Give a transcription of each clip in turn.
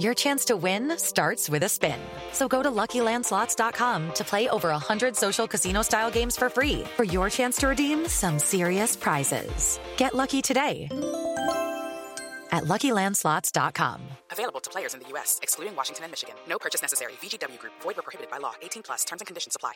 Your chance to win starts with a spin. So go to LuckyLandSlots.com to play over 100 social casino-style games for free for your chance to redeem some serious prizes. Get lucky today at LuckyLandSlots.com. Available to players in the U.S., excluding Washington and Michigan. No purchase necessary. VGW Group. Void where prohibited by law. 18 plus. Terms and conditions apply.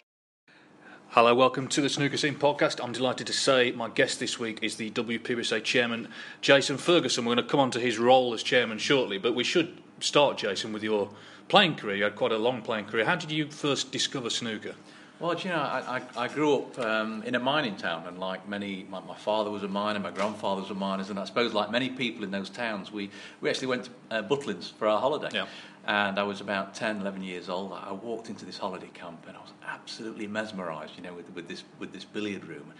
Hello, welcome to the Snooker Scene podcast. I'm delighted to say my guest this week is the WPBSA chairman, Jason Ferguson. We're going to come on to his role as chairman shortly, but we should start, Jason, with your playing career. You had quite a long playing career. How did you first discover snooker? Well, you know, I, I, I grew up um, in a mining town, and like many, my, my, father was a miner, my grandfather was a miner, and I suppose like many people in those towns, we, we actually went to uh, Butlins for our holiday. Yeah. And I was about 10, 11 years old. I walked into this holiday camp, and I was absolutely mesmerised, you know, with, with this with this billiard room,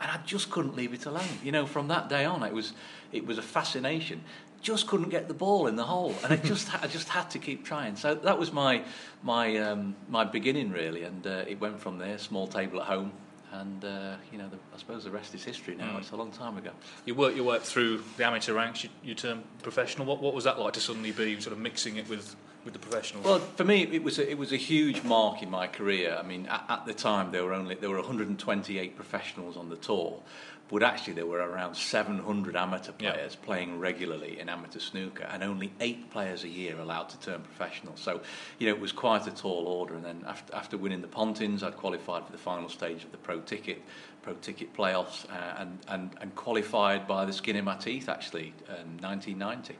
and I just couldn't leave it alone. You know, from that day on, it was it was a fascination just couldn't get the ball in the hole, and it just I just had to keep trying. So that was my my um, my beginning really, and uh, it went from there. Small table at home, and uh, you know the, I suppose the rest is history now. Mm. It's a long time ago. You worked your way through the amateur ranks. You, you turned professional. What what was that like to suddenly be sort of mixing it with with the professionals? Well, for me, it was a, it was a huge mark in my career. I mean, at, at the time there were only there were 128 professionals on the tour, but actually there were around 700 amateur players yeah. playing regularly in amateur snooker and only eight players a year allowed to turn professional. So, you know, it was quite a tall order. And then after, after winning the Pontins, I'd qualified for the final stage of the Pro Ticket, Pro Ticket playoffs uh, and, and, and qualified by the skin in my teeth, actually, in 1990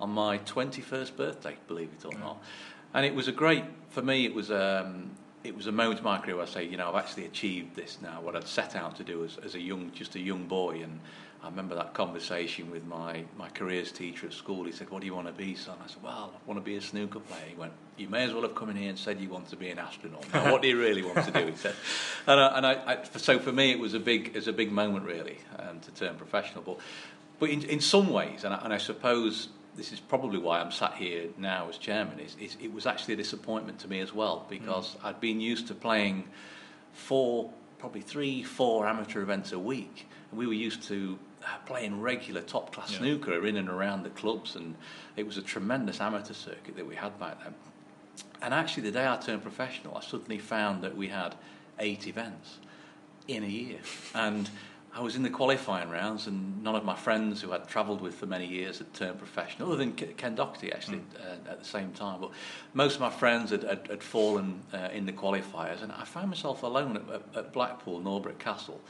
on my 21st birthday, believe it or not. And it was a great, for me, it was um, it was a moment in my career where I say, you know, I've actually achieved this now, what I'd set out to do as, as a young, just a young boy. And I remember that conversation with my, my careers teacher at school. He said, what do you want to be, son? I said, well, I want to be a snooker player. He went, you may as well have come in here and said you want to be an astronaut. Now, what do you really want to do? He said. And, I, and I, I, so for me, it was a big, it was a big moment, really, um, to turn professional. But, but in, in some ways, and I, and I suppose this is probably why I'm sat here now as chairman, is, is it was actually a disappointment to me as well because mm. I'd been used to playing four, probably three, four amateur events a week. And we were used to uh, playing regular top class yeah. snooker in and around the clubs, and it was a tremendous amateur circuit that we had back then. And actually, the day I turned professional, I suddenly found that we had eight events in a year. And I was in the qualifying rounds, and none of my friends who I'd travelled with for many years had turned professional, other than Ken Doherty actually mm. uh, at the same time. But most of my friends had, had, had fallen uh, in the qualifiers, and I found myself alone at, at, Blackpool, Norbreck Castle,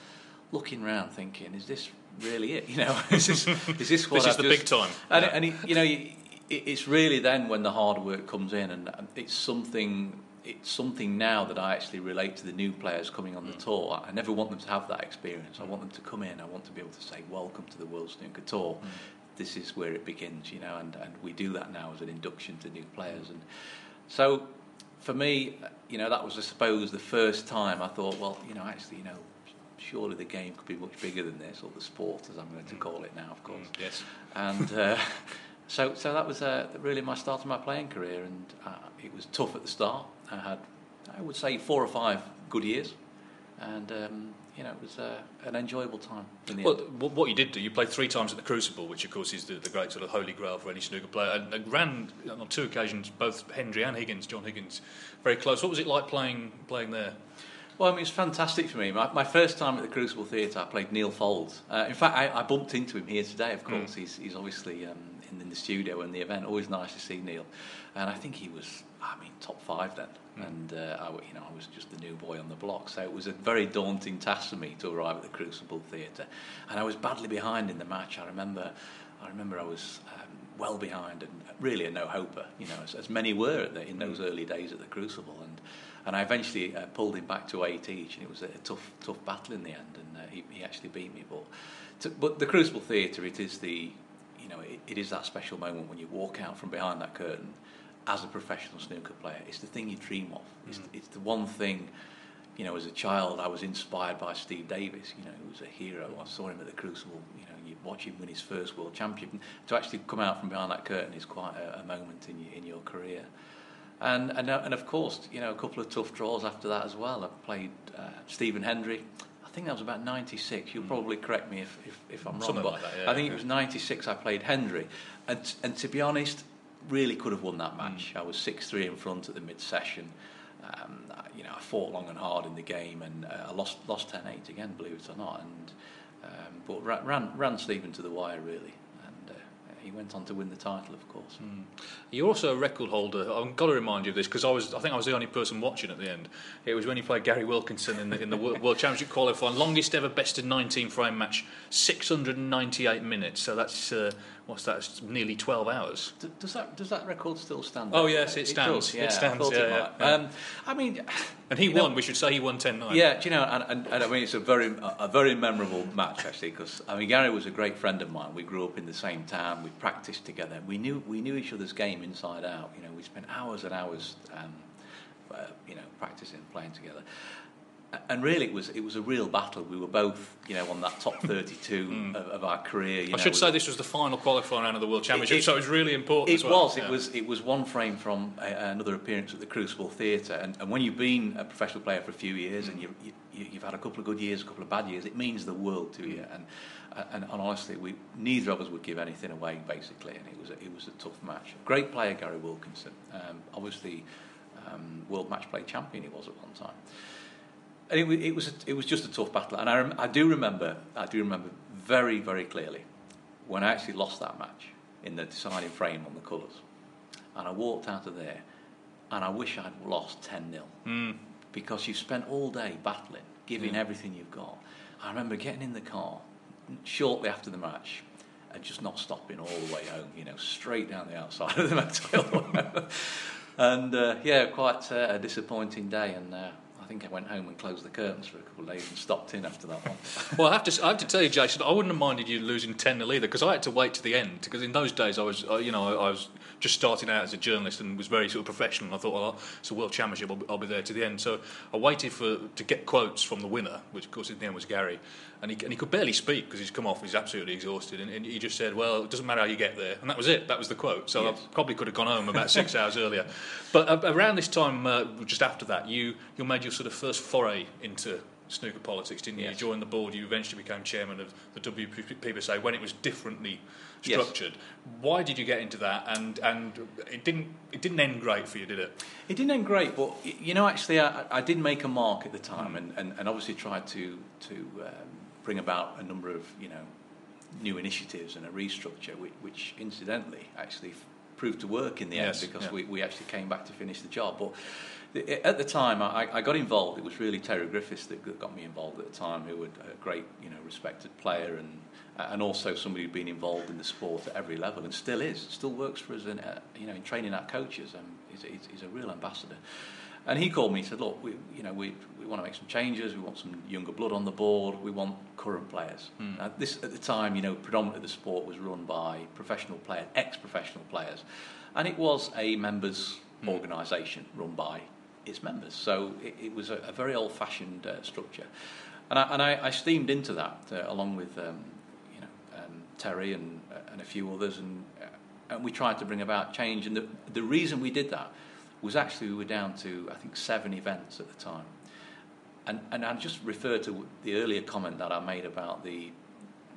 looking around, thinking, "Is this really it? You know, is this is this what this is the just... big time?" And, yeah. and it, you know, it, it's really then when the hard work comes in, and it's something it's something now that I actually relate to the new players coming on the mm. tour. I never want them to have that experience. I want them to come in. I want to be able to say, "Welcome to the World Snooker Tour." Mm. This is where it begins, you know, and, and we do that now as an induction to new players. And so, for me, you know, that was, I suppose, the first time I thought, well, you know, actually, you know, surely the game could be much bigger than this, or the sport, as I'm going to mm. call it now, of course. Mm, yes. And uh, so, so that was uh, really my start of my playing career, and uh, it was tough at the start. I had, I would say, four or five good years, and um, you know, it was uh, an enjoyable time. In the Well, end. what you did do, you played three times at the Crucible, which of course is the, the great sort of holy grail for any snooker player, and, and ran on two occasions both Hendry and Higgins, John Higgins, very close. What was it like playing playing there? Well, I mean, it's fantastic for me. My, my first time at the Crucible Theatre, I played Neal Foulds. Uh, in fact, I, I bumped into him here today, of course. He's, he's obviously um, in, in the studio and the event. Always nice to see Neil. And I think he was, I mean, top five then. And, uh, I, you know, I was just the new boy on the block. So it was a very daunting task for me to arrive at the Crucible Theatre. And I was badly behind in the match. I remember, I remember I was um, well behind and really a no-hoper, you know, as, as many were at the, in those early days at the Crucible. And, and I eventually uh, pulled him back to eight each, and it was a, a tough, tough battle in the end, and uh, he, he actually beat me. But, to, but the Crucible Theatre, it is the, you know, it, it is that special moment when you walk out from behind that curtain as a professional snooker player. It's the thing you dream of. It's, it's the one thing. You know, as a child, I was inspired by Steve Davis. You know, he was a hero. I saw him at the Crucible. You know, you watch him win his first world championship. To actually come out from behind that curtain is quite a, a moment in your, in your career. And, and, and of course, you know, a couple of tough draws after that as well. I played uh, Stephen Hendry. I think that was about 96. You'll probably correct me if, if, if I'm wrong. Something but like that, yeah. I think it was 96 I played Hendry. And, and to be honest, really could have won that match. I was 6-3 in front at the mid-session. Um, I- you know, I fought long and hard in the game and uh, I lost, lost 10-8 again, believe it or not. And, um, but ra- ran, ran Stephen to the wire, really. He went on to win the title, of course. You're also a record holder. I've got to remind you of this because I was, I think I was the only person watching at the end. It was when you played Gary Wilkinson in the, in the World World Championship qualifying, longest ever best of 19 frame match, 698 minutes. So that's uh, what's that? It's nearly 12 hours. D- Does that does that record still stand? Oh, yes, it stands. does, It yeah, I stands, thought yeah, might. yeah. Um, I mean, And he you know- won. we should say he won 10-9. Yeah, do you know, and, and, and I mean, it's a very, a, a very memorable match actually, because I mean, Gary was a great friend of mine. We grew up in the same town. We practiced together. We knew, we knew each other's game inside out. You know, we spent hours and hours, um, uh, you know, practicing, and playing together. And really, it was it was a real battle. We were both, you know, on that top 32 of, of our career. You Hmm. I know, should say this was the final qualifying round of the World Championship, it- so it was really important. It as well. was. Yeah. It was. It was one frame from a, another appearance at the Crucible Theatre, and, and when you've been a professional player for a few years and you, you, you've had a couple of good years, a couple of bad years, it means the world to you. And, and, and honestly, we neither of us would give anything away basically, and it was a, it was a tough match. Great player, Gary Wilkinson. Um, obviously, um, world match play champion he was at one time. And it, it was a, it was just a tough battle, and I, rem- I do remember I do remember very very clearly when I actually lost that match in the deciding frame on the colours, and I walked out of there, and I wish I'd lost ten 0 because you've spent all day battling, giving everything you've got. I remember getting in the car shortly after the match. And just not stopping all the way home, you know, straight down the outside of the motel. and uh, yeah, quite uh, a disappointing day. And uh, I think I went home and closed the curtains for a couple of days and stopped in after that one. Well, I have to, I have to tell you, Jason, I wouldn't have minded you losing 10 0 either because I had to wait to the end. Because in those days, I was, you know, I was just starting out as a journalist and was very sort of professional. I thought, well, it's a world championship, I'll be, I'll be there to the end. So I waited for to get quotes from the winner, which of course in the end was Gary. And he, and he could barely speak because he's come off, he's absolutely exhausted. And, and he just said, well, it doesn't matter how you get there. And that was it, that was the quote. So Yes. I probably could have gone home about six hours earlier. But uh, around this time, uh, just after that, you, you made your sort of first foray into snooker politics, didn't you? Yes. You joined the board, you eventually became chairman of the WPBSA when it was differently Yes. structured. Why did you get into that? And and it didn't it didn't end great for you, did it? It didn't end great, but you know, actually, I, I did make a mark at the time, and, and, and obviously tried to to um, bring about a number of you know new initiatives and a restructure, which, which incidentally actually proved to work in the Yes, end because yeah. we, we actually came back to finish the job. But the, at the time, I, I got involved. It was really Terry Griffiths that got- me involved at the time, who was a great you know respected player and and also somebody who'd been involved in the sport at every level and still is, still works for us in, uh, you know, in training our coaches and he's, he's, he's a real ambassador. And he called me and said, look, we, you know, we, we want to make some changes, we want some younger blood on the board, we want current players. Uh, this, at the time, you know, predominantly the sport was run by professional players, ex-professional players. And it was a members' organisation run by its members. So it, it was a, a very old-fashioned uh, structure. And I, and I, I steamed into that uh, along with um, you know um, Terry and, uh, and a few others, and, uh, and we tried to bring about change. And the, the reason we did that was actually we were down to I think seven events at the time, and, and I just refer to the earlier comment that I made about the,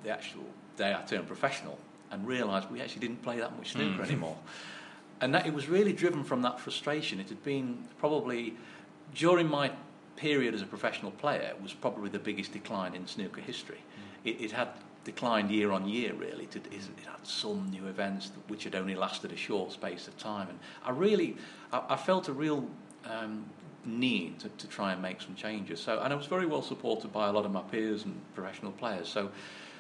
the actual day I turned professional and realised we actually didn't play that much snooker Mm. anymore. And that it was really driven from that frustration. It had been probably during my period as a professional player was probably the biggest decline in snooker history. It, it had declined year on year really. It, it had some new events which had only lasted a short space of time, and I really I, I felt a real um, need to, to try and make some changes. So, and I was very well supported by a lot of my peers and professional players. So.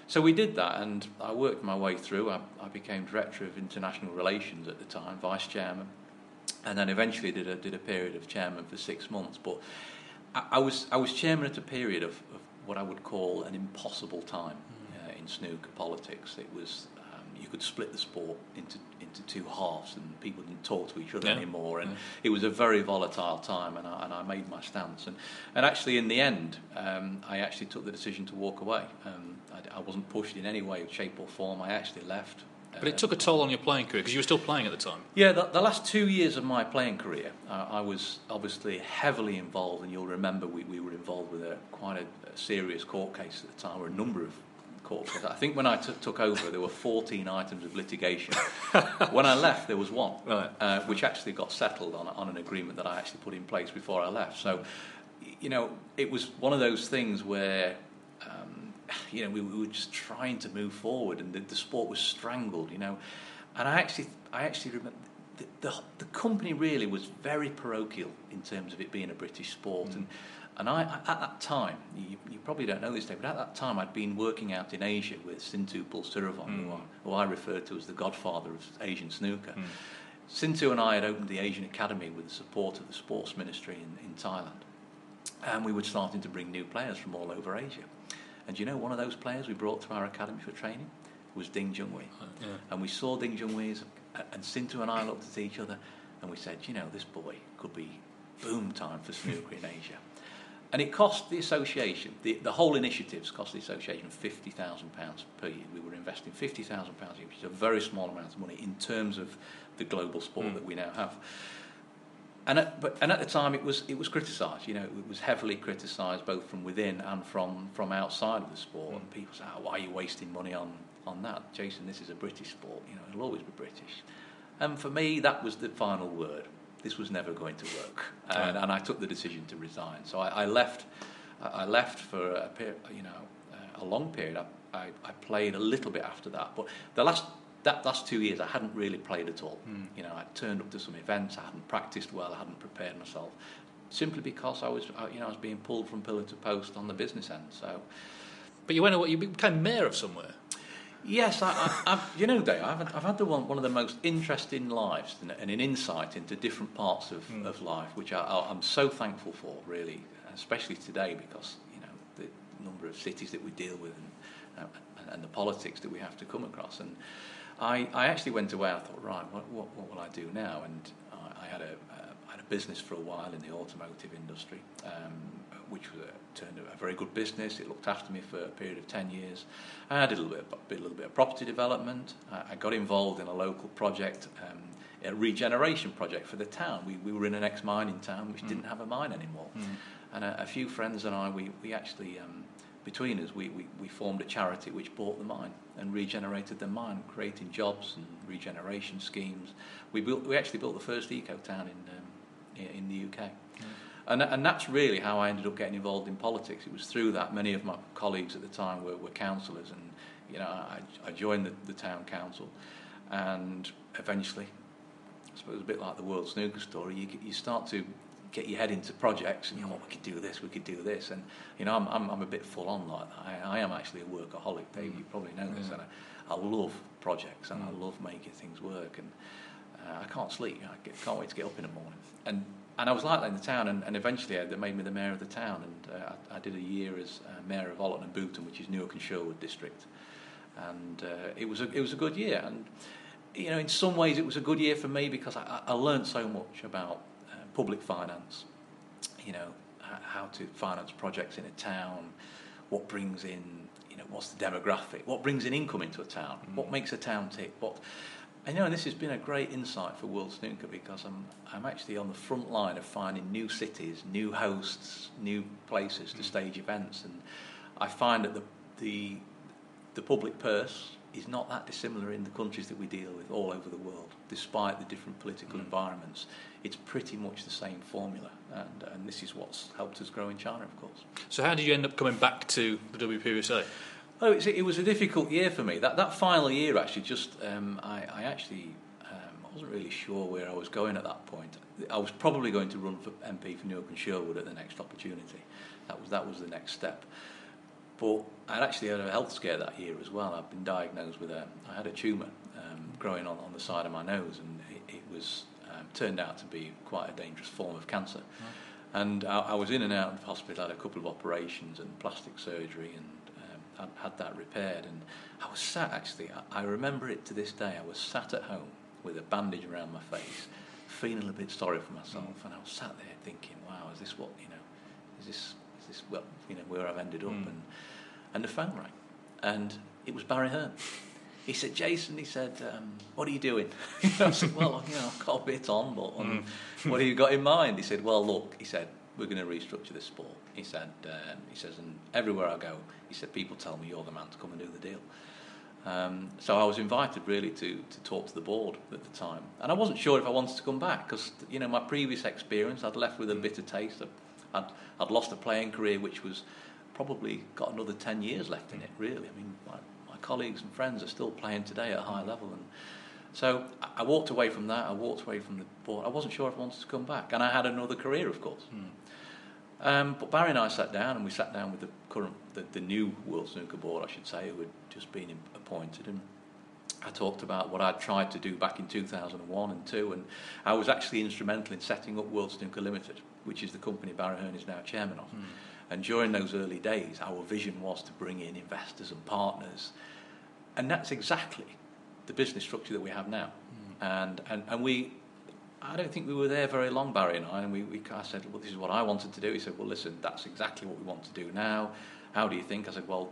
So we did that, and I worked my way through. I, I became director of international relations at the time, vice chairman, and then eventually did a did a period of chairman for six months. But I, I was I was chairman at a period of, of what I would call an impossible time in snooker politics. It was um, you could split the sport into into two halves, and people didn't talk to each other Yeah. anymore, and Yeah. it was a very volatile time. And I, and I made my stance, and and actually in the end, um, I actually took the decision to walk away. Um, I, I wasn't pushed in any way, shape, or form. I actually left. But it took a toll on your playing career because you were still playing at the time. yeah, the, the last two years of my playing career, uh, I was obviously heavily involved, and you'll remember we, we were involved with a quite a, a serious court case at the time, or a number of I think when I took took over, there were 14 items of litigation. when I left, there was one, Right. uh, which actually got settled on, on an agreement that I actually put in place before I left. So, you know, it was one of those things where um, you know, we, we were just trying to move forward, and the, the sport was strangled. You know, and I actually, I actually remember the, the, the company really was very parochial in terms of it being a British sport, and and I at that time, you, you probably don't know this, Dave, but at that time I'd been working out in Asia with Sindhu Pulsirivong, who, hmm. I, who I refer to as the godfather of Asian snooker. Hmm. Sindhu and I had opened the Asian Academy with the support of the Sports Ministry in, in Thailand and we were starting to bring new players from all over Asia. And you know, one of those players we brought to our academy for training was Ding Junhui. Oh, yeah. And we saw Ding Junhui's, and Sindhu and I looked at each other, and we said, you know, this boy could be boom time for snooker in Asia. And it cost the association, the, the whole initiatives cost the association £50,000 per year. We were investing £50,000 a year, which is a very small amount of money in terms of the global sport hmm. that we now have. And at, but, and at the time, it was it was criticised. You know, it was heavily criticised both from within and from, from outside of the sport. Hmm. And people say, oh, ah, "Why are you wasting money on, on that, Jason? This is a British sport. You know, it'll always be British." And for me, that was the final word. This was never going to work, and, and I took the decision to resign. So I, I left. I left for a period, you know, a long period. I, I, I played a little bit after that, but the last that last two years I hadn't really played at all. Hmm. You know, I turned up to some events, I hadn't practiced well, I hadn't prepared myself, simply because I was, you know, I was being pulled from pillar to post on the business end. So, But you went away, you became mayor of somewhere. Yes, I, I, I've, you know, Dave, I've, I've had the one, one of the most interesting lives and, and an insight into different parts of, of life, which I, I'm so thankful for, really, especially today because you know the number of cities that we deal with and, uh, and the politics that we have to come across. And I, I actually went away. I thought, right, what, what, what will I do now? And I, I had a I had a business for a while in the automotive industry, um, which was a, turned out a very good business. It looked after me for a period of ten years. I did a little bit, of, a little bit of property development. I, I got involved in a local project. Um, a regeneration project for the town. We, we were in an ex-mining town which didn't have a mine anymore. And a, a few friends and I, we, we actually, um, between us, we, we, we formed a charity which bought the mine and regenerated the mine, creating jobs and regeneration schemes. We, built, we actually built the first eco-town in, um, in the UK. And, and that's really how I ended up getting involved in politics. It was through that. Many of my colleagues at the time were, were councillors, and you know, I, I joined the, the town council, and eventually, I suppose a bit like the World Snooker story, you, you start to get your head into projects, and you know, oh, we could do this, we could do this, and you know, I'm, I'm, I'm a bit full on like that. I, I am actually a workaholic, Dave. You probably know this, mm. and I, I love projects, and I mm. love making things work, and uh, I can't sleep. I get, can't wait to get up in the morning. And and I was like that in the town, and, and eventually uh, they made me the mayor of the town, and uh, I, I did a year as uh, mayor of Ollerton and Boughton, which is Newark and Sherwood district, and uh, it was a, it was a good year. And you know, in some ways, it was a good year for me because I, I learned so much about uh, public finance. You know, how to finance projects in a town, what brings in, you know, what's the demographic, what brings in income into a town, what makes a town tick, what I know, and this has been a great insight for World Snooker because I'm I'm actually on the front line of finding new cities, new hosts, new places to mm. stage events, and I find that the the the public purse is not that dissimilar in the countries that we deal with all over the world, despite the different political mm. environments. It's pretty much the same formula, and, and this is what's helped us grow in China, of course. So how did you end up coming back to the WPBSA? Oh, it's, it was a difficult year for me. That that final year, actually, just um, I, I actually um, I wasn't really sure where I was going at that point. I was probably going to run for MP for Newark and Sherwood at the next opportunity. That was that was the next step. But I'd actually had a health scare that year as well. I'd been diagnosed with a I had a tumour um, growing on, on the side of my nose, and it, it was um, turned out to be quite a dangerous form of cancer. And I, I was in and out of hospital, had a couple of operations and plastic surgery, and had, had that repaired. And I was sat actually, I, I remember it to this day. I was sat at home with a bandage around my face, feeling a bit sorry for myself. And I was sat there thinking, wow, is this what, you know, is this, is this well, you know, where I've ended up? Mm. And, and the phone rang. And it was Barry Hearn. He said, Jason, he said, um, what are you doing? I said, well, you know, I've got a bit on, but um, what have you got in mind? He said, well, look, he said, we're going to restructure this sport. He said, um, he says, and everywhere I go, he said, people tell me you're the man to come and do the deal. Um, so I was invited really to, to talk to the board at the time, and I wasn't sure if I wanted to come back because you know my previous experience, I'd left with a bitter taste. I'd, I'd lost a playing career which was probably got another ten years left in it. Really, I mean, my, my colleagues and friends are still playing today at a high level, and so I walked away from that. I walked away from the board. I wasn't sure if I wanted to come back, and I had another career, of course. Hmm. Um, but Barry and I sat down, and we sat down with the current, the, the new World Snooker Board, I should say, who had just been in, appointed, and I talked about what I'd tried to do back in 2001 and 2, and I was actually instrumental in setting up World Snooker Limited, which is the company Barry Hearn is now chairman of. And during those early days, our vision was to bring in investors and partners, and that's exactly the business structure that we have now. And, and, and we, I don't think we were there very long, Barry and I, and we, we of said, well, this is what I wanted to do. He said, well, listen, that's exactly what we want to do now. How do you think? I said, well,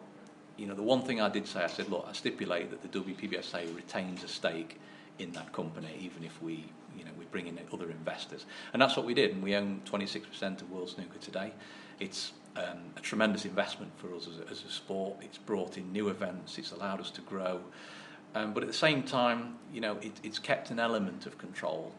you know, the one thing I did say, I said, look, I stipulate that the WPBSA retains a stake in that company, even if we, you know, we bring in other investors. And that's what we did, and we own 26% of World Snooker today. It's um, a tremendous investment for us as a, as a sport. It's brought in new events. It's allowed us to grow. Um, but at the same time, you know, it, it's kept an element of control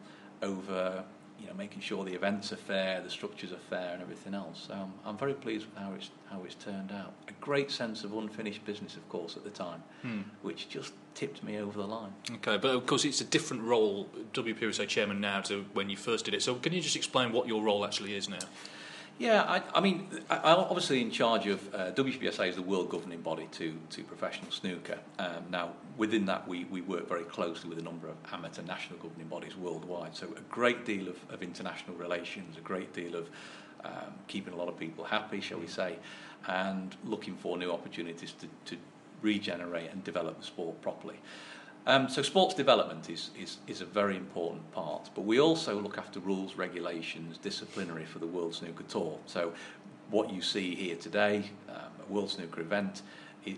over, you know, making sure the events are fair, the structures are fair, and everything else. So um, I'm very pleased with how it's how it's turned out. A great sense of unfinished business, of course, at the time, which just tipped me over the line. Okay, but of course it's a different role, WPBSA chairman now to when you first did it. So can you just explain what your role actually is now? Yeah, I, I mean, I, I'm obviously in charge of uh, WPBSA is the world governing body to, to professional snooker. Um, now, within that, we, we work very closely with a number of amateur national governing bodies worldwide. So, a great deal of, of international relations, a great deal of um, keeping a lot of people happy, shall we say, and looking for new opportunities to, to regenerate and develop the sport properly. Um, so sports development is, is, is a very important part, but we also look after rules, regulations, disciplinary for the World Snooker Tour. So what you see here today, um, a World Snooker event,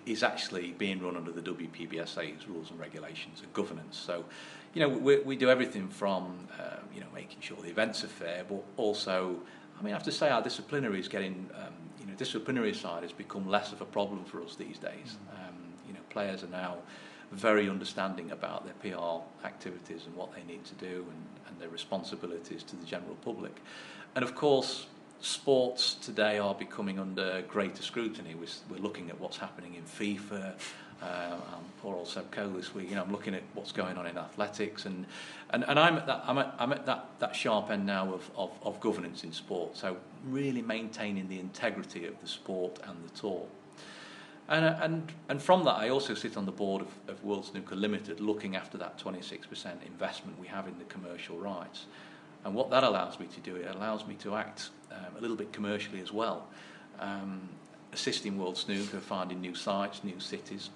is actually being run under the WPBSA's rules and regulations and governance. So, you know, we, we do everything from, uh, you know, making sure the events are fair, but also, I mean, I have to say our disciplinary is getting, um, you know, disciplinary side has become less of a problem for us these days. Um, you know, players are now very understanding about their PR activities and what they need to do and, and their responsibilities to the general public. And of course, sports today are becoming under greater scrutiny. We're, looking at what's happening in FIFA. Um, poor old Seb this week. You know, I'm looking at what's going on in athletics, and and, and I'm at that I'm at, I'm at that, that sharp end now of, of, of governance in sport. So really maintaining the integrity of the sport and the tour. And, uh, and, and from that, I also sit on the board of, of World Snooker Limited, looking after that 26% investment we have in the commercial rights. And what that allows me to do, it allows me to act um, a little bit commercially as well, um, assisting World Snooker, finding new sites, new cities,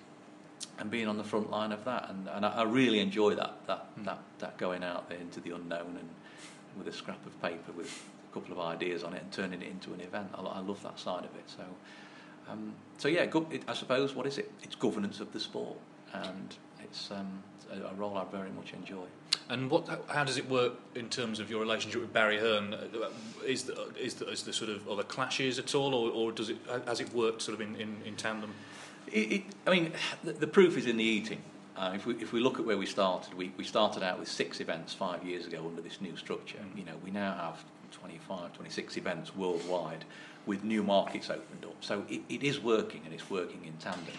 and being on the front line of that. And, and I, I really enjoy that, that, that, that going out there into the unknown and with a scrap of paper with a couple of ideas on it and turning it into an event. I, I love that side of it. So. Um, so yeah, go, it, I suppose what is it? It's governance of the sport, and it's um, a, a role I very much enjoy. And what? How does it work in terms of your relationship with Barry Hearn? Is the, is the, is the sort of are there clashes at all, or, or does it has it worked sort of in, in, in tandem? It, it, I mean, the, the, proof is in the eating. Uh, if, we, if we look at where we started, we, we started out with six events five years ago under this new structure. Mm. You know, we now have 25, 26 events worldwide with new markets opened up. So it, it is working and it's working in tandem.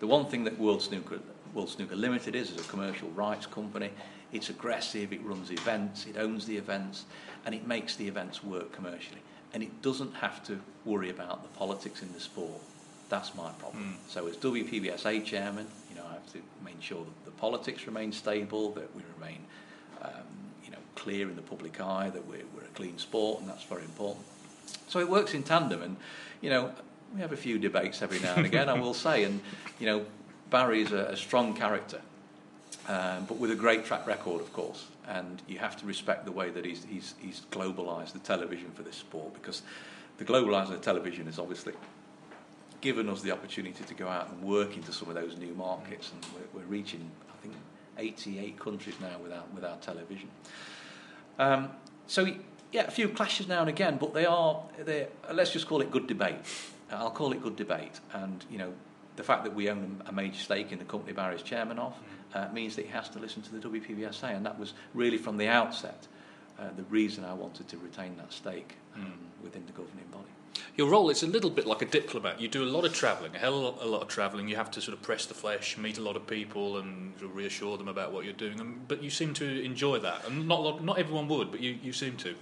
The one thing that World Snooker, World Snooker Limited is, is a commercial rights company. It's aggressive, it runs events, it owns the events, and it makes the events work commercially. And it doesn't have to worry about the politics in the sport. That's my problem. Mm. So as WPBSA chairman, you know, I have to make sure that the politics remain stable, that we remain, um, you know, clear in the public eye, that we're, we're a clean sport, and that's very important. So it works in tandem, and you know we have a few debates every now and again. I will say, and you know Barry is a, a strong character, um, but with a great track record, of course. And you have to respect the way that he's he's, he's globalised the television for this sport because the globalising of television has obviously given us the opportunity to go out and work into some of those new markets, and we're, we're reaching I think 88 countries now without without television. Um, so yeah, a few clashes now and again, but they are, they let's just call it good debate. I'll call it good debate. And, you know, the fact that we own a major stake in the company Barry's chairman of uh, means that he has to listen to the WPBSA. And that was really from the outset uh, the reason I wanted to retain that stake um, mm. within the governing body. Your role is a little bit like a diplomat. You do a lot of travelling, a hell of a lot of travelling. You have to sort of press the flesh, meet a lot of people, and sort of reassure them about what you're doing. And, but you seem to enjoy that, and not not everyone would, but you, you seem to.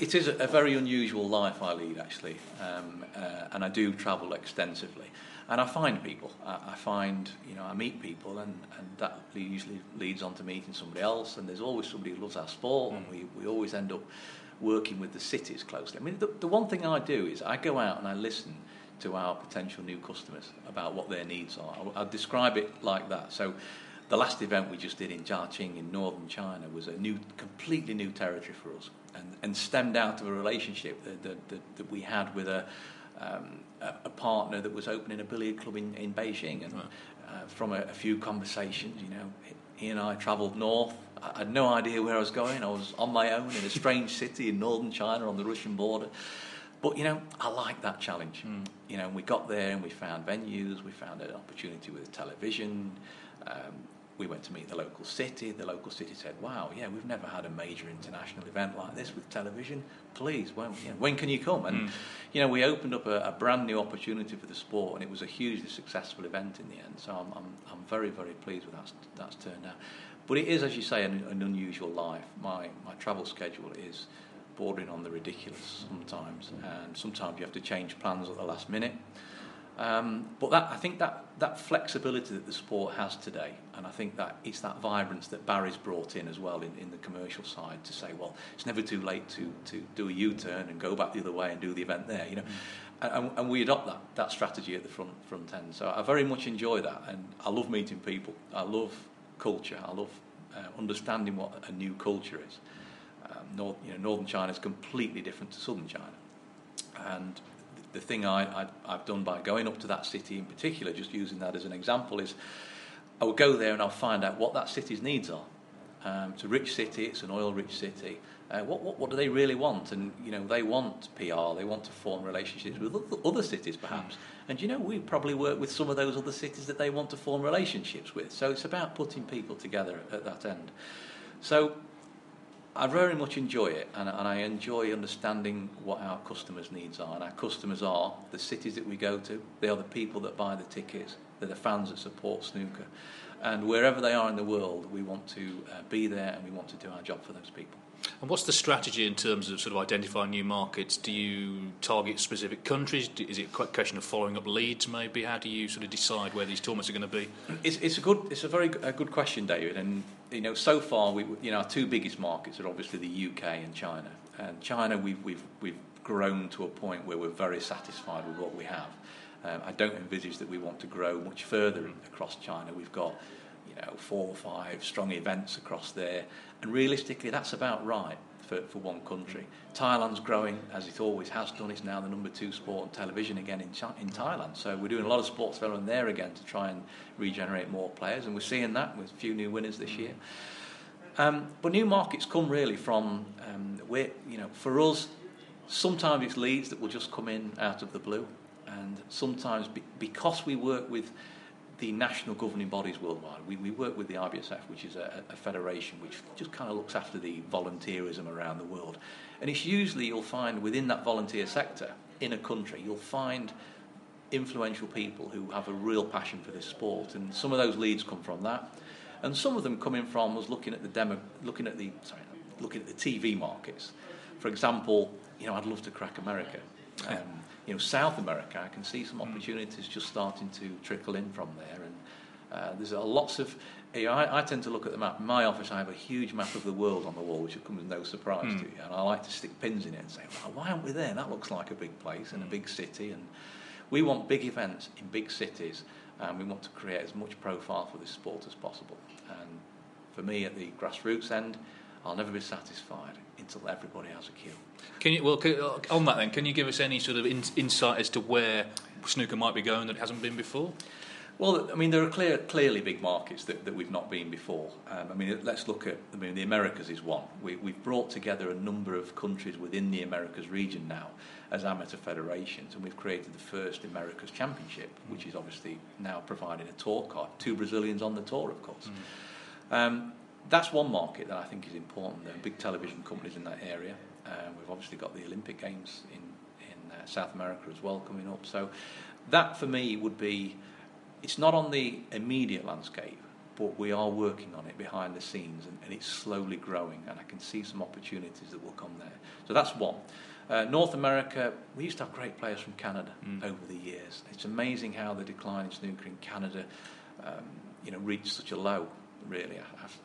It is a very unusual life I lead, actually, um, uh, and I do travel extensively. And I find people. I, I, find, you know, I meet people, and, and that usually leads on to meeting somebody else. And there's always somebody who loves our sport, mm. and we, we always end up working with the cities closely. I mean, the, the one thing I do is I go out and I listen to our potential new customers about what their needs are. I'll, I'll describe it like that. So, the last event we just did in Daqing in northern China was a new, completely new territory for us, and, and stemmed out of a relationship that, that, that, that we had with a, um, a, a, partner that was opening a billiard club in, in Beijing. And right. uh, from a, a, few conversations, you know, he and I travelled north. I had no idea where I was going. I was on my own in a strange city in northern China on the Russian border. But you know, I like that challenge. Mm. You know, we got there and we found venues, we found an opportunity with television. Um, we went to meet the local city. The local city said, "Wow, yeah, we've never had a major international event like this with television. Please, when, you know, when can you come?" And mm. you know, we opened up a, a, brand new opportunity for the sport, and it was a hugely successful event in the end. So I'm, I'm, I'm very, very pleased with that that's turned out. But it is, as you say, an, an unusual life. My my travel schedule is bordering on the ridiculous sometimes, and sometimes you have to change plans at the last minute. Um, but that, I think that, that flexibility that the sport has today, and I think that it's that vibrance that Barry's brought in as well in, in the commercial side to say, well, it's never too late to, to do a U-turn and go back the other way and do the event there, you know. Mm. And, and, we adopt that, that strategy at the front, front end. So I very much enjoy that, and I love meeting people. I love culture. I love uh, understanding what a new culture is. Um, North, you know, Northern China is completely different to Southern China. And the thing I, I, have done by going up to that city in particular, just using that as an example, is I will go there and I'll find out what that city's needs are. Um, it's a rich city, it's an oil-rich city. Uh, what, what, what do they really want? And you know, they want PR, they want to form relationships with other cities, perhaps. And you know, we probably work with some of those other cities that they want to form relationships with. So it's about putting people together at that end. So I very much enjoy it, and, and, I enjoy understanding what our customers' needs are. And our customers are the cities that we go to, they are the people that buy the tickets, they're the fans that support snooker. And wherever they are in the world, we want to uh, be there and we want to do our job for those people. And what's the strategy in terms of sort of identifying new markets? Do you target specific countries? Is it a question of following up leads? Maybe how do you sort of decide where these tournaments are going to be? It's, it's a good, it's a very a good question, David. And you know, so far, we, you know, our two biggest markets are obviously the UK and China. And China, we've we've we've grown to a point where we're very satisfied with what we have. Um, I don't envisage that we want to grow much further across China. We've got you know four or five strong events across there, and realistically, that's about right for, for one country. Thailand's growing as it always has done. It's now the number two sport on television again in, in Thailand. So we're doing a lot of sports development there again to try and regenerate more players, and we're seeing that with a few new winners this year. Um, but new markets come really from um, you know for us. Sometimes it's leads that will just come in out of the blue, and sometimes be, because we work with the national governing bodies worldwide. We, we work with the IBSF, which is a, a, federation which just kind of looks after the volunteerism around the world. And it's usually, you'll find within that volunteer sector in a country, you'll find influential people who have a real passion for this sport. And some of those leads come from that. And some of them coming from us looking at the demo, looking at the sorry, looking at the TV markets. For example, you know, I'd love to crack America. Um, you know, South America, I can see some hmm. opportunities just starting to trickle in from there. And uh, there's a, lots of. You know, I, I, tend to look at the map. In my office, I have a huge map of the world on the wall, which will come as no surprise mm. to you. And I like to stick pins in it and say, well, why aren't we there? That looks like a big place and a hmm. big city. And we want big events in big cities, and we want to create as much profile for this sport as possible. And for me, at the grassroots end, I'll never be satisfied until everybody has a cue. Can you, well, uh, on that then, can you give us any sort of in, insight as to where snooker might be going that hasn't been before? Well, I mean, there are clear, clearly big markets that, that we've not been before. Um, I mean, let's look at, I mean, the Americas is one. We, we've brought together a number of countries within the Americas region now as amateur federations, and we've created the first Americas Championship, which is obviously now providing a tour card. Two Brazilians on the tour, of course. Mm. Um, that's one market that I think is important. There are big television companies in that area. Um, we've obviously got the Olympic Games in in uh, South America as well coming up. So that for me would be. It's not on the immediate landscape, but we are working on it behind the scenes, and, and it's slowly growing. And I can see some opportunities that will come there. So that's one. Uh, North America, we used to have great players from Canada mm. over the years. It's amazing how the decline in snooker in Canada, um, you know, reached such a low really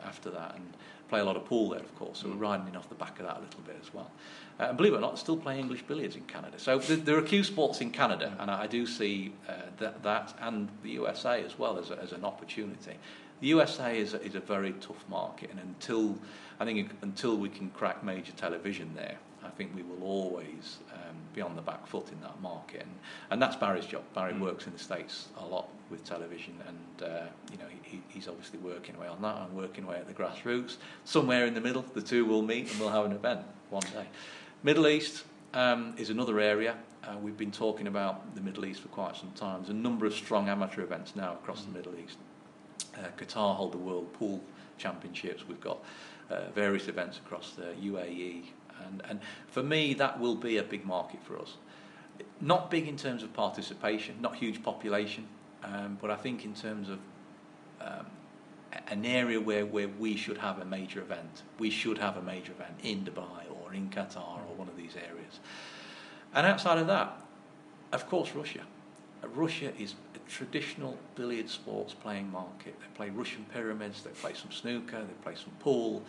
after that, and play a lot of pool there, of course. So we're mm. riding off the back of that a little bit as well. Uh, and believe it or not, still play English billiards in Canada. So th- there are a few sports in Canada, and I, I do see uh, that, that and the USA as well as, a, as an opportunity. The USA is a, is a very tough market, and until I think until we can crack major television there, I think we will always um, be on the back foot in that market, and, and that's Barry's job. Barry mm. works in the states a lot with television, and uh, you know he, he's obviously working away on that. I'm working away at the grassroots. Somewhere in the middle, the two will meet, and we'll have an event one day. Middle East um, is another area. Uh, we've been talking about the Middle East for quite some time. There's a number of strong amateur events now across mm. the Middle East. Uh, Qatar hold the World Pool Championships. We've got uh, various events across the UAE, and, and for me, that will be a big market for us. Not big in terms of participation, not huge population, um, but I think in terms of um, an area where, where we should have a major event. We should have a major event in Dubai or in Qatar or one of these areas. And outside of that, of course, Russia. Russia is a traditional billiard sports playing market. They play Russian pyramids, they play some snooker, they play some pool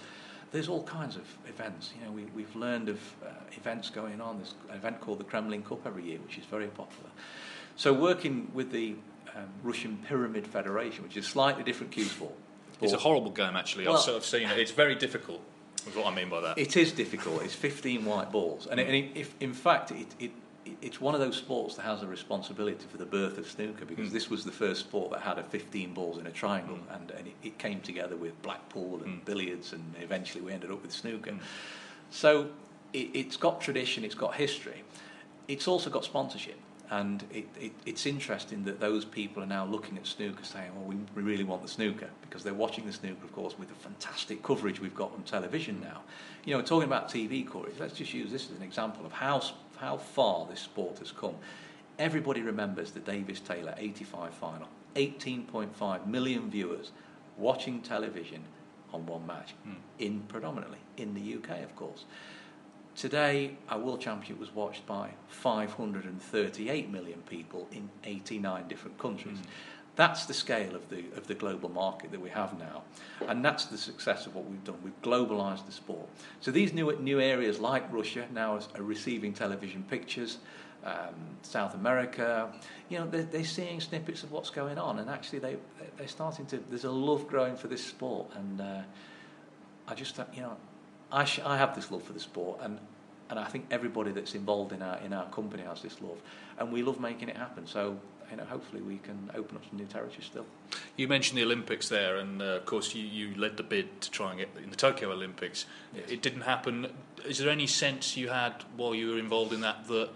there's all kinds of events. You know, we, we've learned of uh, events going on. There's an event called the Kremlin Cup every year, which is very popular. So working with the um, Russian Pyramid Federation, which is slightly different cue sport. It's a horrible game, actually. Well, I've sort of seen it. It's very difficult. Is what I mean by that. It is difficult. It's 15 white balls, and, it, and it, if, in fact, it, it it's one of those sports that has a responsibility for the birth of snooker because mm. this was the first sport that had a 15 balls in a triangle mm. and, and it, it, came together with black pool and mm. billiards and eventually we ended up with snooker. Hmm. So it, it's got tradition, it's got history, it's also got sponsorship. And it, it, it's interesting that those people are now looking at snooker saying, well, we, we really want the snooker because they're watching the snooker, of course, with the fantastic coverage we've got on television now. You know, talking about TV coverage, let's just use this as an example of how how far this sport has come. Everybody remembers the Davis Taylor 85 final. 18.5 million viewers watching television on one match, mm. in predominantly in the UK, of course. Today, our World Championship was watched by 538 million people in 89 different countries. Mm. That's the scale of the, of the global market that we have now. And that's the success of what we've done. We've globalized the sport. So these new, new areas like Russia now are receiving television pictures. Um, South America, you know, they're, they're, seeing snippets of what's going on, and actually they they're starting to. There's a love growing for this sport, and uh, I just, you know, I, sh- I have this love for the sport, and and I think everybody that's involved in our in our company has this love, and we love making it happen. So you know, hopefully we can open up some new territory still. You mentioned the Olympics there, and uh, of course you, you led the bid to try and get in the Tokyo Olympics. Yes. It didn't happen. Is there any sense you had while you were involved in that that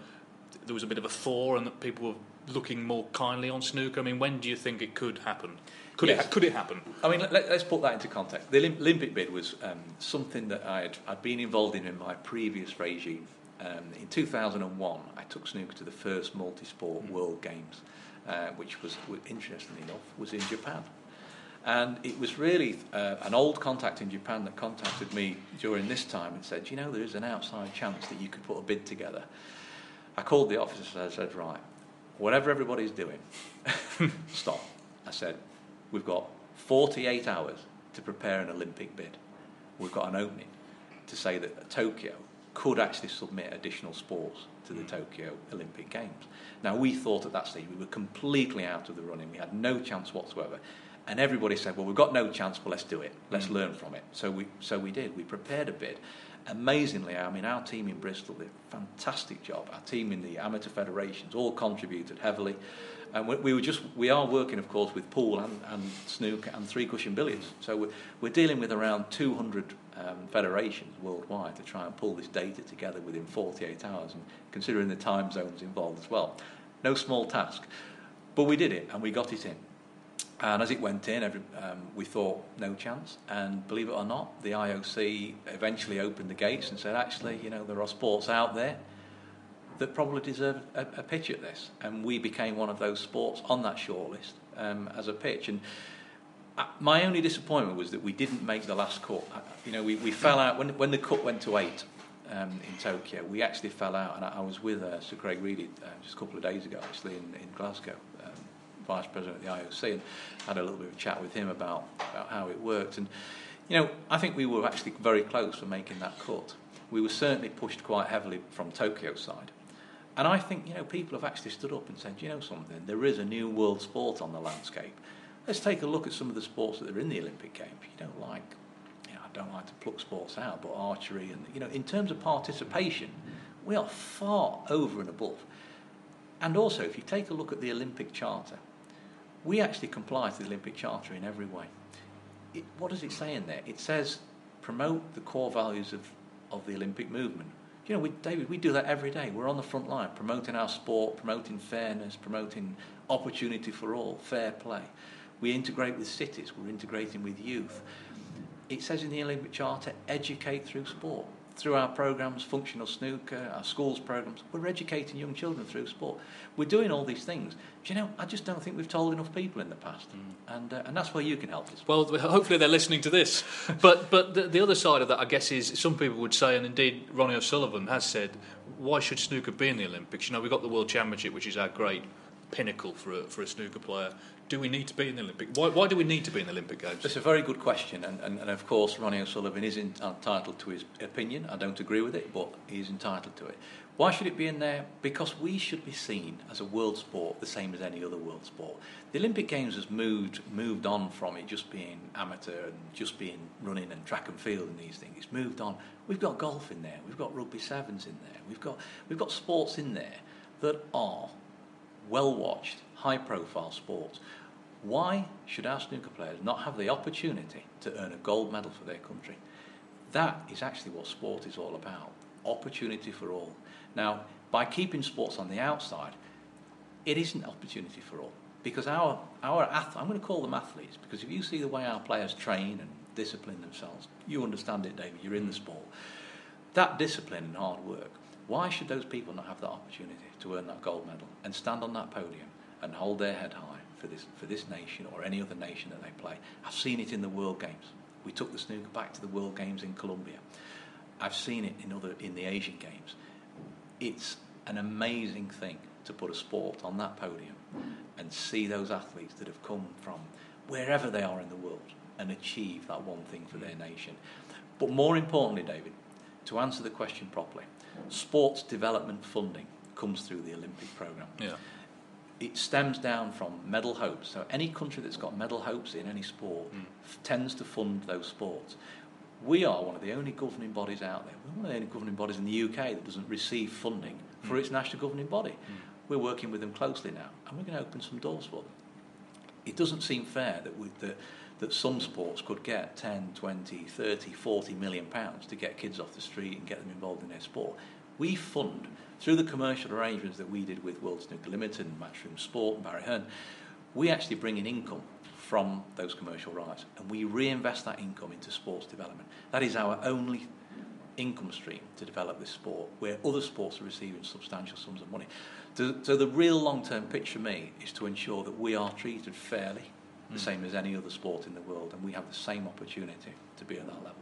there was a bit of a thaw and that people were looking more kindly on snooker? I mean, when do you think it could happen? Could Yes. it could it happen? I mean, let, us put that into context. The Olymp- Olympic bid was um, something that I'd, I'd been involved in in my previous regime. Um, in 2001, I took snooker to the first multi-sport World Games, uh, which was, interestingly enough, was in Japan. And it was really uh, an old contact in Japan that contacted me during this time and said, you know, there is an outside chance that you could put a bid together. I called the office and I said, right, whatever everybody's doing, stop. I said, we've got 48 hours to prepare an Olympic bid. We've got an opening to say that Tokyo could actually submit additional sports to the mm. Tokyo Olympic Games. Now, we thought at that stage we were completely out of the running. We had no chance whatsoever. And everybody said, well, we've got no chance, but let's do it. Let's mm. learn from it. So we, so we did. We prepared a bid. Amazingly, I mean, our team in Bristol did a fantastic job. Our team in the amateur federations all contributed heavily. And we, we were just, we are working, of course, with pool and, and snooker and three cushion billiards. So we're, we're dealing with around 200 um, federations worldwide to try and pull this data together within 48 hours, and considering the time zones involved as well. No small task. But we did it, and we got it in. And as it went in, every, um, we thought no chance. And believe it or not, the IOC eventually opened the gates and said, actually, you know, there are sports out there that probably deserved a, a pitch at this. And we became one of those sports on that shortlist um, as a pitch. And uh, my only disappointment was that we didn't make the last cut. Uh, You know, we, we fell out when, when the cut went to eight um, in Tokyo. We actually fell out, and I, I was with uh, Sir Craig Reedie uh, just a couple of days ago, actually in, in Glasgow, um, vice president of the IOC, and had a little bit of a chat with him about, about how it worked. And you know, I think we were actually very close for making that cut. We were certainly pushed quite heavily from Tokyo's side. And I think, you know, people have actually stood up and said, you know something, there is a new world sport on the landscape. Let's take a look at some of the sports that are in the Olympic Games. You don't like, you know, I don't like to pluck sports out, but archery and, you know, in terms of participation, we are far over and above. And also, if you take a look at the Olympic Charter, we actually comply to the Olympic Charter in every way. It, what does it say in there? It says promote the core values of, of the Olympic movement. You know, we, David, we do that every day. We're on the front line, promoting our sport, promoting fairness, promoting opportunity for all, fair play. We integrate with cities, we're integrating with youth. It says in the Olympic Charter, educate through sport. Through our programs, functional snooker, our schools programs, we're educating young children through sport. We're doing all these things. Do you know, I just don't think we've told enough people in the past. And, uh, and that's where you can help us. Well, hopefully they're listening to this. But but the, the other side of that, I guess, is some people would say, and indeed Ronnie O'Sullivan has said, why should snooker be in the Olympics? You know, we've got the World Championship, which is our great pinnacle for a, for a snooker player. Do we need to be in the Olympic? Why, why do we need to be in the Olympic Games? That's a very good question, and, and, and of course, Ronnie O'Sullivan is entitled to his opinion. I don't agree with it, but he's entitled to it. Why should it be in there? Because we should be seen as a world sport the same as any other world sport. The Olympic Games has moved moved on from it just being amateur and just being running and track and field and these things. It's moved on. We've got golf in there. We've got rugby sevens in there. We've got we've got sports in there that are well watched, high profile sports. Why should our snooker players not have the opportunity to earn a gold medal for their country? That is actually what sport is all about opportunity for all. Now, by keeping sports on the outside, it isn't opportunity for all. Because our, our I'm going to call them athletes, because if you see the way our players train and discipline themselves, you understand it, David, you're in the sport. That discipline and hard work, why should those people not have that opportunity to earn that gold medal and stand on that podium and hold their head high for this, for this nation or any other nation that they play? I've seen it in the World Games. We took the snooker back to the World Games in Colombia. I've seen it in other in the Asian Games. It's an amazing thing to put a sport on that podium and see those athletes that have come from wherever they are in the world and achieve that one thing for their nation. But more importantly, David, to answer the question properly, sports development funding comes through the Olympic program. Yeah. It stems down from medal hopes. So any country that's got medal hopes in any sport f- tends to fund those sports. we are one of the only governing bodies out there. We're one of the only governing bodies in the UK that doesn't receive funding hmm. for its national governing body. Hmm. We're working with them closely now, and we're going to open some doors for them. It doesn't seem fair that, we, that, that some sports could get 10, 20, 30, 40 million pounds to get kids off the street and get them involved in their sport. We fund, through the commercial arrangements that we did with World Snooker Limited and Matchroom Sport and Barry Hearn, we actually bring in income from those commercial rights and we reinvest that income into sports development. That is our only income stream to develop this sport, where other sports are receiving substantial sums of money. So, so the real long-term pitch for me is to ensure that we are treated fairly, the hmm. same as any other sport in the world, and we have the same opportunity to be at that level.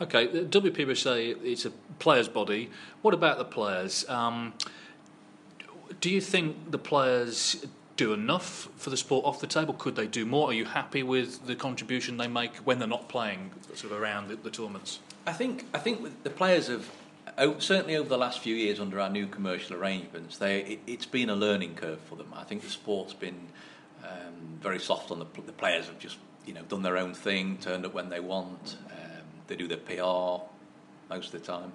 Okay, the WPBSA it's a players' body. What about the players? Um, do you think the players do enough for the sport off the table? Could they do more? Are you happy with the contribution they make when they're not playing sort of around the, the tournaments? I think I think the players have oh, certainly over the last few years under our new commercial arrangements, they it, it's been a learning curve for them. I think the sport's been um, very soft on the, the players have just you know done their own thing, turned up when they want. They do their PR most of the time.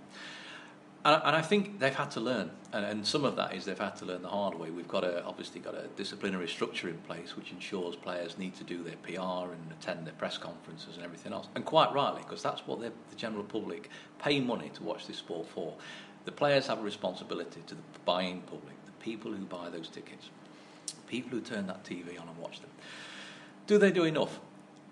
And, and I think they've had to learn, and, and some of that is they've had to learn the hard way. We've got a, obviously got a disciplinary structure in place which ensures players need to do their PR and attend their press conferences and everything else, and quite rightly because that's what the general public pay money to watch this sport for. The players have a responsibility to the buying public, the people who buy those tickets, people who turn that TV on and watch them. Do they do enough?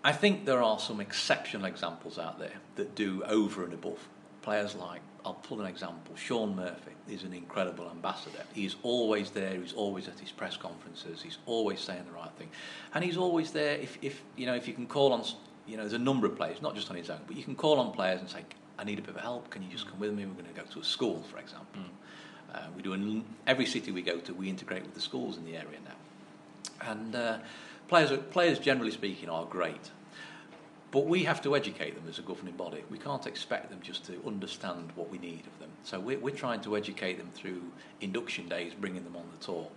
I think there are some exceptional examples out there that do over and above. Players like I'll pull an example. Shaun Murphy is an incredible ambassador. He's always there. He's always at his press conferences. He's always saying the right thing, and he's always there. If, if you know, if you can call on, you know, there's a number of players, not just on his own, but you can call on players and say, "I need a bit of help. Can you just come with me? We're going to go to a school, for example." Mm. Uh, we do in every city we go to. We integrate with the schools in the area now, and uh, players, players generally speaking, are great. But we have to educate them as a governing body. We can't expect them just to understand what we need of them. So we're, we're trying to educate them through induction days, bringing them on the tour.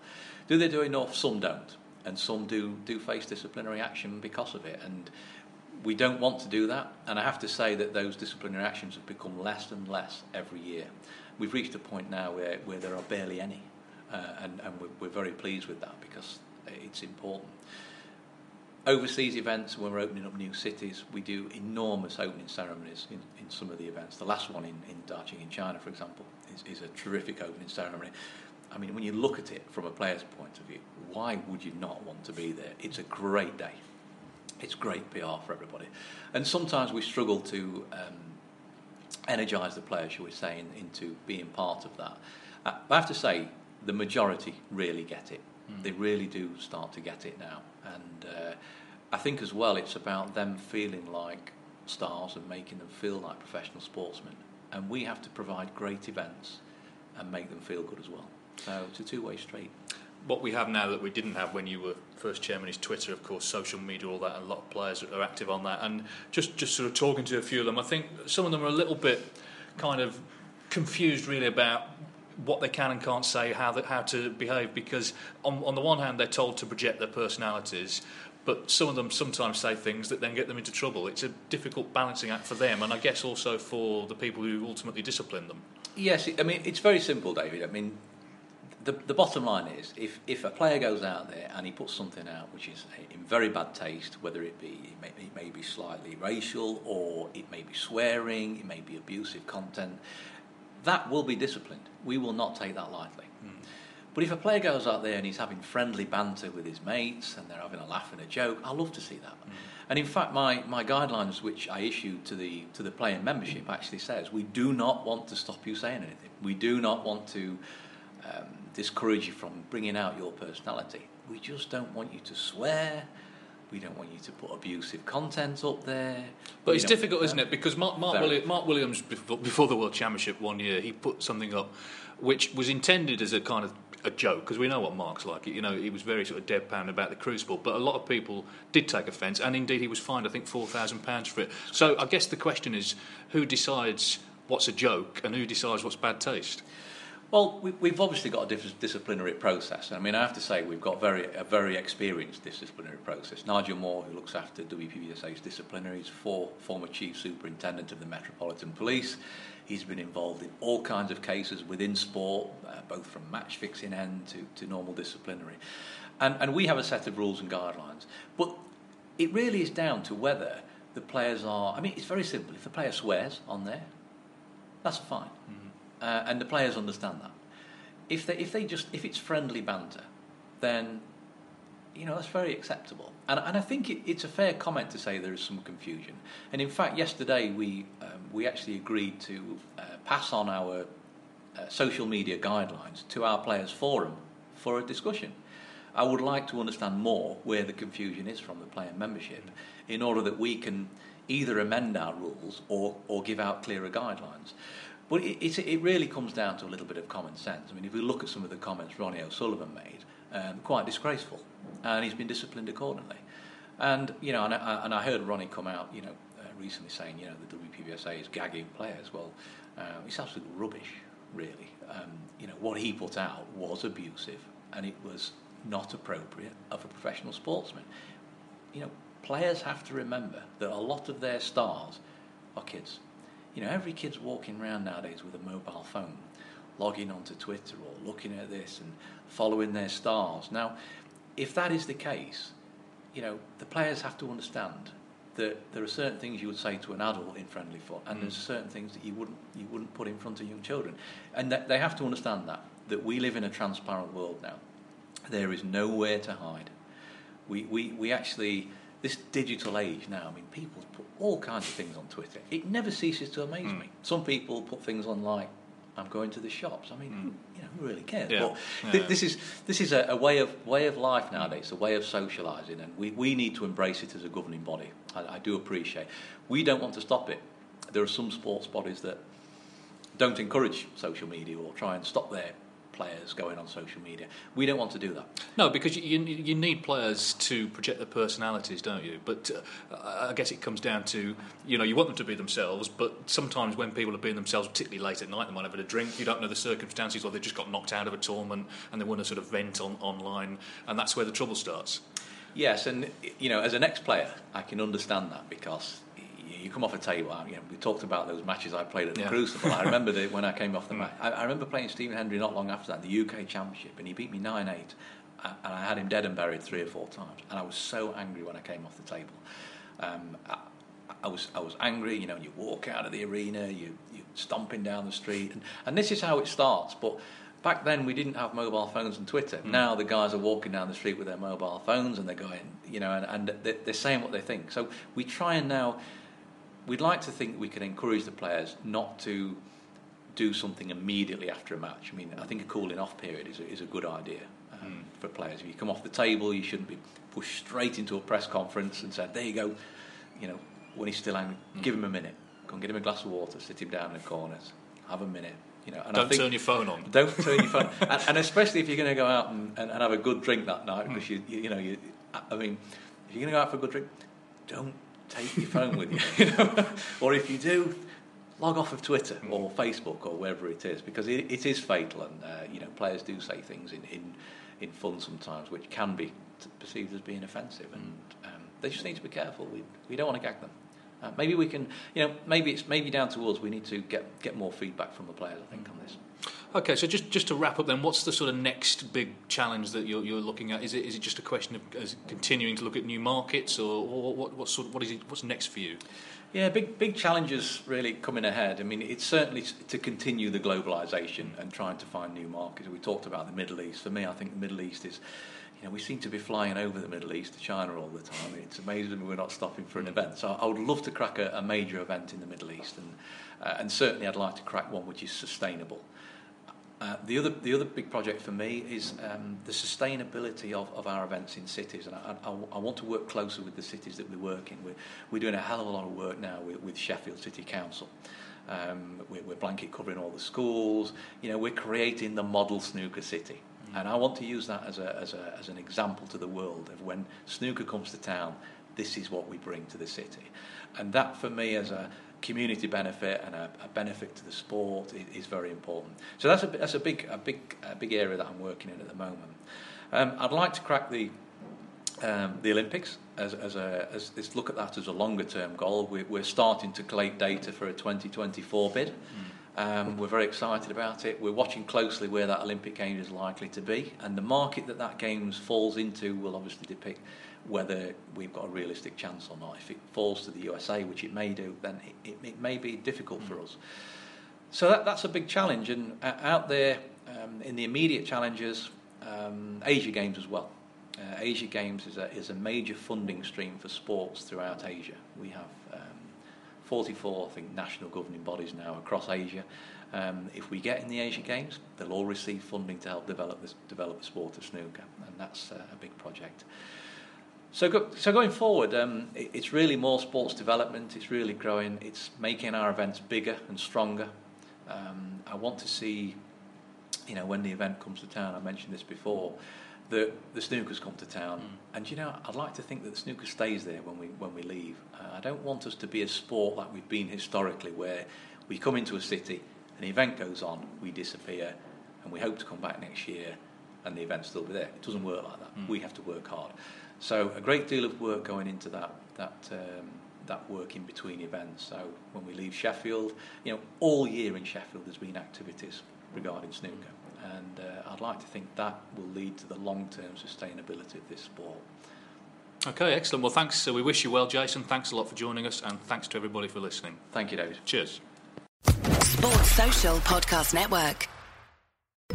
Do they do enough? Some don't. And some do, do face disciplinary action because of it. And we don't want to do that. And I have to say that those disciplinary actions have become less and less every year. We've reached a point now where, where there are barely any. Uh, and and we're, we're very pleased with that because it's important overseas events, when we're opening up new cities, we do enormous opening ceremonies in, in some of the events. The last one in, in Daqing in China, for example, is, is a terrific opening ceremony. I mean, when you look at it from a player's point of view, why would you not want to be there? It's a great day. It's great PR for everybody. And sometimes we struggle to um, energise the players, shall we say, in, into being part of that. Uh, I have to say, the majority really get it. Mm. They really do start to get it now. And uh, I think as well, it's about them feeling like stars and making them feel like professional sportsmen. And we have to provide great events and make them feel good as well. So it's a two-way street. What we have now that we didn't have when you were first chairman is Twitter, of course, social media, all that. And a lot of players are active on that. And just, just sort of talking to a few of them, I think some of them are a little bit kind of confused really about what they can and can't say, how, how to behave, because on, on the one hand, they're told to project their personalities, but some of them sometimes say things that then get them into trouble. It's a difficult balancing act for them, and I guess also for the people who ultimately discipline them. Yes, I mean, it's very simple, David. I mean, the, the bottom line is if, if a player goes out there and he puts something out which is eh, in very bad taste, whether it be it may, it may be slightly racial or it may be swearing, it may be abusive content, that will be disciplined. We will not take that lightly. Mm. But if a player goes out there and he's having friendly banter with his mates and they're having a laugh and a joke, I love to see that. Mm. And in fact, my, my guidelines, which I issued to the to the player membership, actually says we do not want to stop you saying anything. We do not want to um, discourage you from bringing out your personality. We just don't want you to swear. We don't want you to put abusive content up there. But it's difficult, isn't it? Because Mark, Mark, Willi- Mark Williams, before, before, the World Championship one year, he put something up which was intended as a kind of a joke because we know what Mark's like. You know, he was very sort of deadpan about the crucible, but a lot of people did take offence, and indeed he was fined, I think, four thousand pounds for it. So I guess the question is, who decides what's a joke and who decides what's bad taste? Well, we, we've obviously got a dis- disciplinary process. I mean, I have to say we've got very a very experienced disciplinary process. Nigel Mawer, who looks after WPBSA's disciplinaries, for former chief superintendent of the Metropolitan Police. He's been involved in all kinds of cases within sport, uh, both from match fixing end to, to normal disciplinary. And, and we have a set of rules and guidelines. But it really is down to whether the players are. I mean, it's very simple. If the player swears on there, that's fine. Mm-hmm. Uh, and the players understand that. If they, if they just, if it's friendly banter, then, you know, that's very acceptable. And, and I think it, it's a fair comment to say there is some confusion. And in fact, yesterday we, um, we actually agreed to uh, pass on our uh, social media guidelines to our players' forum for a discussion. I would like to understand more where the confusion is from the player membership in order that we can either amend our rules or, or give out clearer guidelines. But it, it, it, really comes down to a little bit of common sense. I mean, if we look at some of the comments Ronnie O'Sullivan made, um, quite disgraceful, and he's been disciplined accordingly. And you know, and I, and I heard Ronnie come out, you know, uh, recently saying, you know, the WPBSA is gagging players. Well, uh, it's absolute rubbish, really. Um, you know, what he put out was abusive, and it was not appropriate of a professional sportsman. You know, players have to remember that a lot of their stars are kids. You know, every kid's walking around nowadays with a mobile phone, logging onto Twitter or looking at this and following their stars. Now, if that is the case, you know, the players have to understand that there are certain things you would say to an adult in friendly foot, and mm. there's certain things that you wouldn't you wouldn't put in front of young children, and they have to understand that that we live in a transparent world now. There is nowhere to hide. We we we actually this digital age now, I mean, people put all kinds of things on Twitter. It never ceases to amaze mm. me. Some people put things on like, I'm going to the shops. I mean, mm. who, you know, who really cares? Yeah. But yeah. This is this is a, a, way of way of life nowadays, a way of socialising, and we, we need to embrace it as a governing body. I, I do appreciate. We don't want to stop it. There are some sports bodies that don't encourage social media or try and stop their players going on social media. We don't want to do that. No, because you, you need players to project their personalities, don't you? But uh, I guess it comes down to, you know, you want them to be themselves, but sometimes when people are being themselves, particularly late at night, they might have had a drink, you don't know the circumstances, or they just got knocked out of a tournament and they want to sort of vent on, online, and that's where the trouble starts. Yes, and, you know, as an ex player, I can understand that because you come off a table. You know, we talked about those matches I played at the yeah. Crucible. I remember the, when I came off the mm. match. I, I, remember playing Stephen Hendry not long after that, the UK Championship, and he beat me nine eight, and I had him dead and buried three or four times. And I was so angry when I came off the table. Um, I, I was I was angry. You know, you walk out of the arena, you you stomping down the street, and, and this is how it starts. But back then we didn't have mobile phones and Twitter. Mm. Now the guys are walking down the street with their mobile phones and they're going, you know, and, and they're, they're saying what they think. So we try and now we'd like to think we can encourage the players not to do something immediately after a match. I mean, I think a cooling off period is a, is a good idea um, mm. for players. If you come off the table, you shouldn't be pushed straight into a press conference and said, "There you go," you know, when he's still angry, mm. give him a minute. Go and get him a glass of water, sit him down in the corners, have a minute. You know, and don't think, turn your phone on. Don't turn your phone, and, and, especially if you're going to go out and, and, and, have a good drink that night, because mm. you, you, you know, you, I mean, if you're going to go out for a good drink, don't take your phone with you, you know? or if you do, log off of Twitter mm. or Facebook or wherever it is, because it, it is fatal, and uh, you know players do say things in, in in fun sometimes which can be perceived as being offensive, and um, they just need to be careful. We we don't want to gag them. Uh, maybe we can, you know, maybe it's maybe down to us. We need to get get more feedback from the players. I think on this. Okay, so just, just to wrap up then, what's the sort of next big challenge that you're, you're looking at? Is it is it just a question of continuing to look at new markets, or what, what, what sort of, what is it, what's next for you? Yeah, big big challenges really coming ahead. I mean, it's certainly to continue the globalisation and trying to find new markets. We talked about the Middle East. For me, I think the Middle East is, you know, we seem to be flying over the Middle East to China all the time. It's amazing we're not stopping for an event. So I would love to crack a, a major event in the Middle East, and uh, and certainly I'd like to crack one which is sustainable. Uh, the other the other big project for me is um, the sustainability of, of our events in cities, and I, I, I, want to work closer with the cities that we work in. We're, we're doing a hell of a lot of work now with, with Sheffield City Council. Um, we're, we're, blanket covering all the schools. You know, we're creating the model snooker city, mm. and I want to use that as a, as a as an example to the world of when snooker comes to town. This is what we bring to the city, and that for me as a community benefit and a, a benefit to the sport is, is, very important. So that's a that's a big a big a big area that I'm working in at the moment. Um, I'd like to crack the um, the Olympics as, as, a, as, as look at that as a longer term goal. We're, we're starting to collate data for a 2024 bid. Mm. Um, we're very excited about it. We're watching closely where that Olympic Games is likely to be, and the market that that Games falls into will obviously depict whether we've got a realistic chance or not. If it falls to the USA, which it may do, then it, it, it may be difficult mm. for us. So that, that's a big challenge, and uh, out there um, in the immediate challenges, um, Asia Games as well. Uh, Asia Games is a, is a major funding stream for sports throughout Asia. We have um, 44, I think, national governing bodies now across Asia. Um, if we get in the Asia Games, they'll all receive funding to help develop, this, develop the sport of snooker, and that's uh, a big project. So, go, so going forward, um, it, it's really more sports development. It's really growing. It's making our events bigger and stronger. Um, I want to see, you know, when the event comes to town. I mentioned this before the the snookers come to town, mm. and you know I'd like to think that the snooker stays there when we when we leave. Uh, I don't want us to be a sport like we've been historically, where we come into a city, an event goes on, we disappear, and we hope to come back next year, and the event still be there. It doesn't work like that. Mm. We have to work hard. So a great deal of work going into that that. Um, that work in between events. So when we leave Sheffield, you know, all year in Sheffield there's been activities regarding snooker and uh, I'd like to think that will lead to the long-term sustainability of this sport. Okay, excellent. Well, thanks. Uh, we wish you well, Jason. Thanks a lot for joining us, and thanks to everybody for listening. Thank you, David. Cheers. Sports Social Podcast Network.